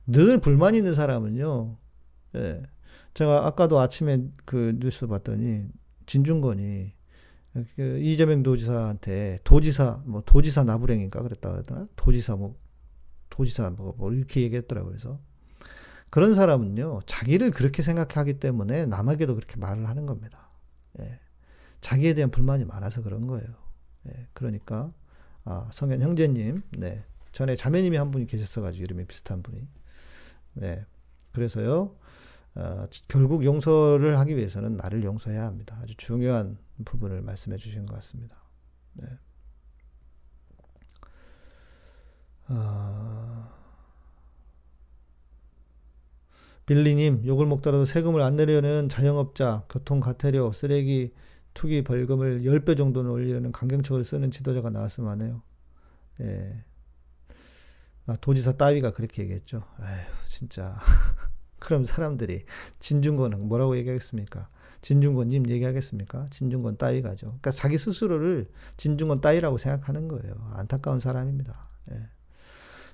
늘 불만 있는 사람은요, 예. 제가 아까도 아침에 그 뉴스 봤더니, 진중권이 그 이재명 도지사한테 도지사, 뭐 도지사 나부랭인가 그랬다 그랬더나? 도지사 뭐, 도지사 뭐, 뭐 이렇게 얘기했더라고요. 그래서. 그런 사람은요, 자기를 그렇게 생각하기 때문에 남에게도 그렇게 말을 하는 겁니다. 예. 자기에 대한 불만이 많아서 그런 거예요. 예, 그러니까 아, 성현 형제님, 네, 전에 자매님이 한 분이 계셨어가지고 이름이 비슷한 분이, 네, 그래서요, 어, 결국 용서를 하기 위해서는 나를 용서해야 합니다. 아주 중요한 부분을 말씀해 주신 것 같습니다. 네. 어... 빌리님, 욕을 먹더라도 세금을 안 내려는 자영업자, 교통카테료, 쓰레기, 투기 벌금을 10배 정도는 올리려는 강경책을 쓰는 지도자가 나왔으면 하네요. 예. 아, 도지사 따위가 그렇게 얘기했죠. 아휴, 진짜. [LAUGHS] 그럼 사람들이 진중권은 뭐라고 얘기하겠습니까? 진중권님 얘기하겠습니까? 진중권 따위가죠. 그러니까 자기 스스로를 진중권 따위라고 생각하는 거예요. 안타까운 사람입니다. 예.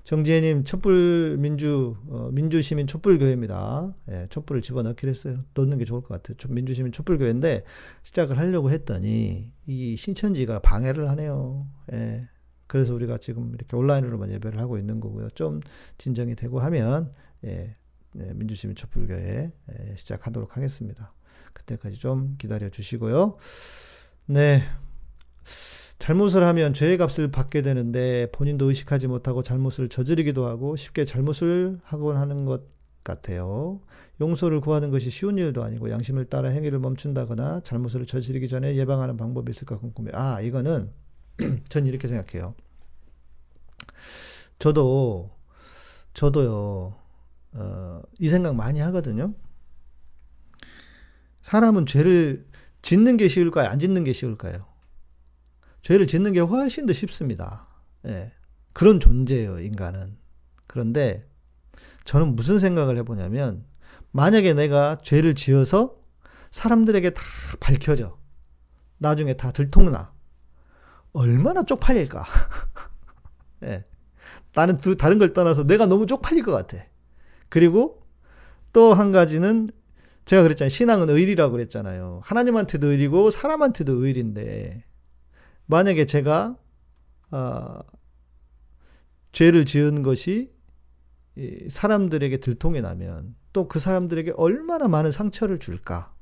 정지혜님 촛불 민주 어, 민주시민 촛불교회입니다. 예, 촛불을 집어넣기로 했어요. 넣는 게 좋을 것 같아요. 민주시민 촛불교회인데 시작을 하려고 했더니 이 신천지가 방해를 하네요. 예, 그래서 우리가 지금 이렇게 온라인으로만 예배를 하고 있는 거고요. 좀 진정이 되고 하면 예, 네, 민주시민 촛불교회 예, 시작하도록 하겠습니다. 그때까지 좀 기다려 주시고요. 네. 잘못을 하면 죄의 값을 받게 되는데 본인도 의식하지 못하고 잘못을 저지르기도 하고 쉽게 잘못을 하곤 하는 것 같아요. 용서를 구하는 것이 쉬운 일도 아니고 양심을 따라 행위를 멈춘다거나 잘못을 저지르기 전에 예방하는 방법이 있을까 궁금해요. 아, 이거는 [CLEARS THROAT] 전 이렇게 생각해요. 저도, 저도요, 어, 이 생각 많이 하거든요. 사람은 죄를 짓는 게 쉬울까요? 안 짓는 게 쉬울까요? 죄를 짓는 게 훨씬 더 쉽습니다. 예. 그런 존재예요, 인간은. 그런데 저는 무슨 생각을 해보냐면, 만약에 내가 죄를 지어서 사람들에게 다 밝혀져. 나중에 다 들통나. 얼마나 쪽팔릴까? [LAUGHS] 예. 나는 두, 다른 걸 떠나서 내가 너무 쪽팔릴 것 같아. 그리고 또 한 가지는 제가 그랬잖아요. 신앙은 의리라고 그랬잖아요. 하나님한테도 의리고 사람한테도 의리인데 만약에 제가 어, 죄를 지은 것이 사람들에게 들통이 나면 또 그 사람들에게 얼마나 많은 상처를 줄까?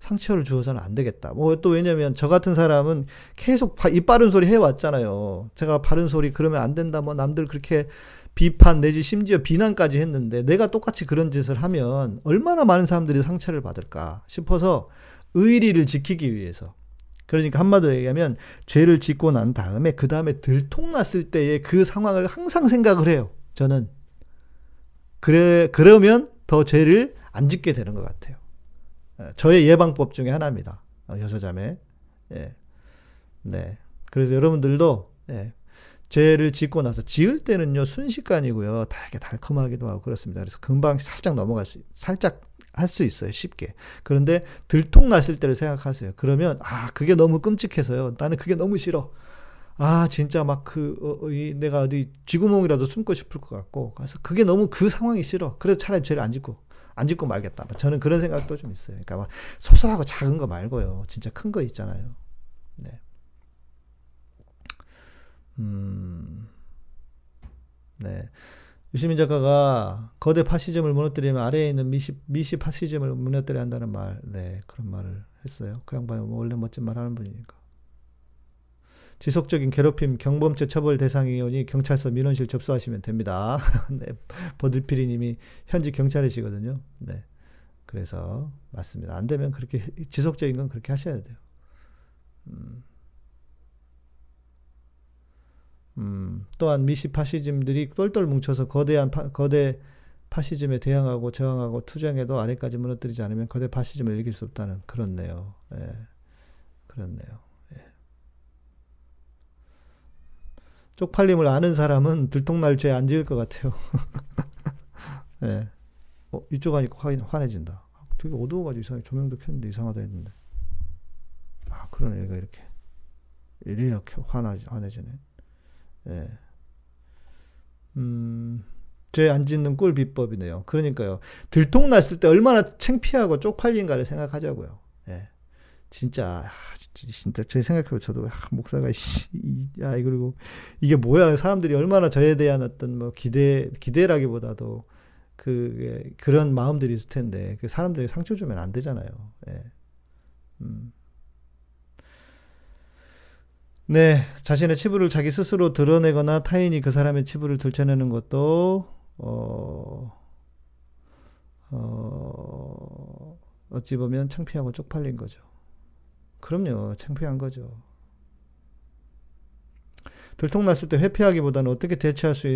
상처를 주어서는 안 되겠다. 뭐 또 왜냐면 저 같은 사람은 계속 입 바른 소리 해왔잖아요. 제가 바른 소리 그러면 안 된다. 뭐 남들 그렇게 비판 내지 심지어 비난까지 했는데 내가 똑같이 그런 짓을 하면 얼마나 많은 사람들이 상처를 받을까 싶어서 의리를 지키기 위해서 그러니까 한마디로 얘기하면 죄를 짓고 난 다음에 그 다음에 들통났을 때의 그 상황을 항상 생각을 해요. 저는 그래 그러면 더 죄를 안 짓게 되는 것 같아요. 예, 저의 예방법 중에 하나입니다. 어, 여서자매. 예. 네. 그래서 여러분들도 예. 죄를 짓고 나서 지을 때는요 순식간이고요 되게 달콤하기도 하고 그렇습니다. 그래서 금방 살짝 넘어갈 수 살짝 할 수 있어요. 쉽게. 그런데 들통 났을 때를 생각하세요. 그러면 아 그게 너무 끔찍해서요. 나는 그게 너무 싫어. 아 진짜 막그 어, 이, 내가 어디 쥐구멍이라도 숨고 싶을 것 같고 그래서 그게 너무 그 상황이 싫어. 그래서 차라리 죄를 안 짓고 안 짓고 말겠다. 저는 그런 생각도 좀 있어요. 그러니까 막 소소하고 작은 거 말고요. 진짜 큰 거 있잖아요. 네. 음, 네. 유시민 작가가 거대 파시즘을 무너뜨리면 아래에 있는 미시, 미시 파시즘을 무너뜨려야 한다는 말, 네, 그런 말을 했어요. 그 양반이 뭐 원래 멋진 말 하는 분이니까. 지속적인 괴롭힘, 경범죄 처벌 대상이오니 경찰서 민원실 접수하시면 됩니다. [LAUGHS] 네, 버드피리님이 현직 경찰이시거든요. 네, 그래서 맞습니다. 안 되면 그렇게 지속적인 건 그렇게 하셔야 돼요. 음. 음, 또한 미시 파시즘들이 똘똘 뭉쳐서 거대한 파, 거대 파시즘에 대항하고 저항하고 투쟁해도 아래까지 무너뜨리지 않으면 거대 파시즘을 이길 수 없다는 그렇네요. 예. 그렇네요. 예. 쪽팔림을 아는 사람은 들통날 죄 안 지을 것 같아요. [LAUGHS] 예. 어, 이쪽 하니까 화, 환해진다. 되게 어두워가지고 이상해. 조명도 켰는데 이상하다 했는데. 아, 그러네. 얘가 이렇게. 이래야 화나, 환해지네. 예. 음, 죄 안 짓는 꿀 비법이네요. 그러니까요. 들통났을 때 얼마나 창피하고 쪽팔린가를 생각하자고요. 예. 진짜, 아, 진짜, 제 생각해보 저도, 아, 목사가, 씨, 야, 그리고, 이게 뭐야. 사람들이 얼마나 저에 대한 어떤 뭐 기대, 기대라기보다도 그, 그런 마음들이 있을 텐데, 그 사람들이 상처 주면 안 되잖아요. 예. 음. 네, 자신의 치부를 자기 스스로 드러내거나 타인이 그 사람의 치부를 들춰내는 것도 어, 어, 어찌 보면 창피하고 쪽팔린 거죠. 그럼요, 창피한 거죠. 들통났을 때 회피하기보다는 어떻게 대처할 수,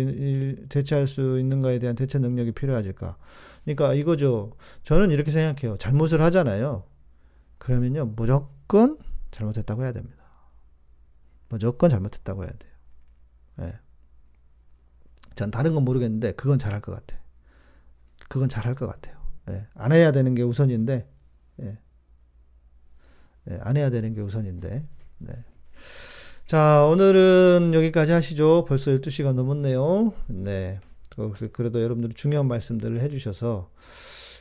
대처할 수 있는가에 대한 대처 능력이 필요하실까. 그러니까 이거죠. 저는 이렇게 생각해요. 잘못을 하잖아요. 그러면요, 무조건 잘못했다고 해야 됩니다. 무조건 잘못했다고 해야 돼요. 예. 전 다른 건 모르겠는데 그건 잘할 것 같아. 그건 잘할 것 같아요. 예. 안 해야 되는 게 우선인데, 예. 예. 안 해야 되는 게 우선인데, 네. 자, 오늘은 여기까지 하시죠. 벌써 12시간 넘었네요. 네. 그래도 여러분들이 중요한 말씀들을 해주셔서,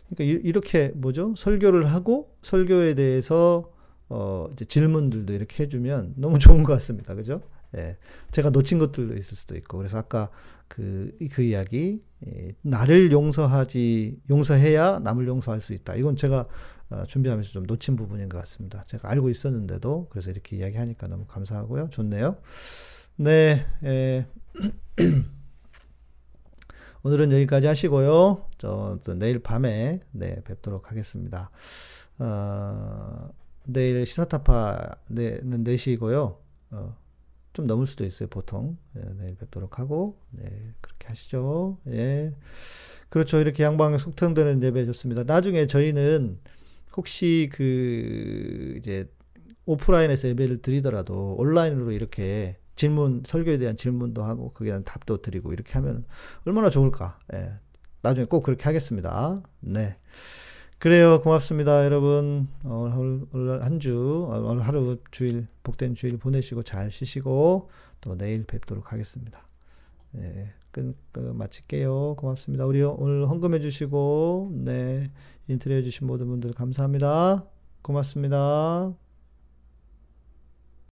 그러니까 이렇게 뭐죠? 설교를 하고 설교에 대해서 어, 이제 질문들도 이렇게 해주면 너무 좋은 것 같습니다. 그죠? 예. 제가 놓친 것들도 있을 수도 있고. 그래서 아까 그, 그 이야기, 예, 나를 용서하지, 용서해야 남을 용서할 수 있다. 이건 제가 어, 준비하면서 좀 놓친 부분인 것 같습니다. 제가 알고 있었는데도 그래서 이렇게 이야기하니까 너무 감사하고요. 좋네요. 네, 예. [CLEARS THROAT] 오늘은 여기까지 하시고요. 저, 내일 밤에 네, 뵙도록 하겠습니다. 어, 내일 시사타파는 4시고요. 어, 좀 넘을 수도 있어요, 보통. 예, 내일 뵙도록 하고, 네, 그렇게 하시죠. 예. 그렇죠. 이렇게 양방에 속성되는 예배 좋습니다. 나중에 저희는 혹시 그, 이제, 오프라인에서 예배를 드리더라도 온라인으로 이렇게 질문, 설교에 대한 질문도 하고, 거기에 대한 답도 드리고, 이렇게 하면 얼마나 좋을까. 예. 나중에 꼭 그렇게 하겠습니다. 네. 그래요. 고맙습니다. 여러분. 오늘 한 주, 오늘 하루 주일, 복된 주일 보내시고 잘 쉬시고 또 내일 뵙도록 하겠습니다. 네, 끝, 끝 마칠게요. 고맙습니다. 우리 오늘 헌금해 주시고, 네, 인트로 해주신 모든 분들 감사합니다. 고맙습니다.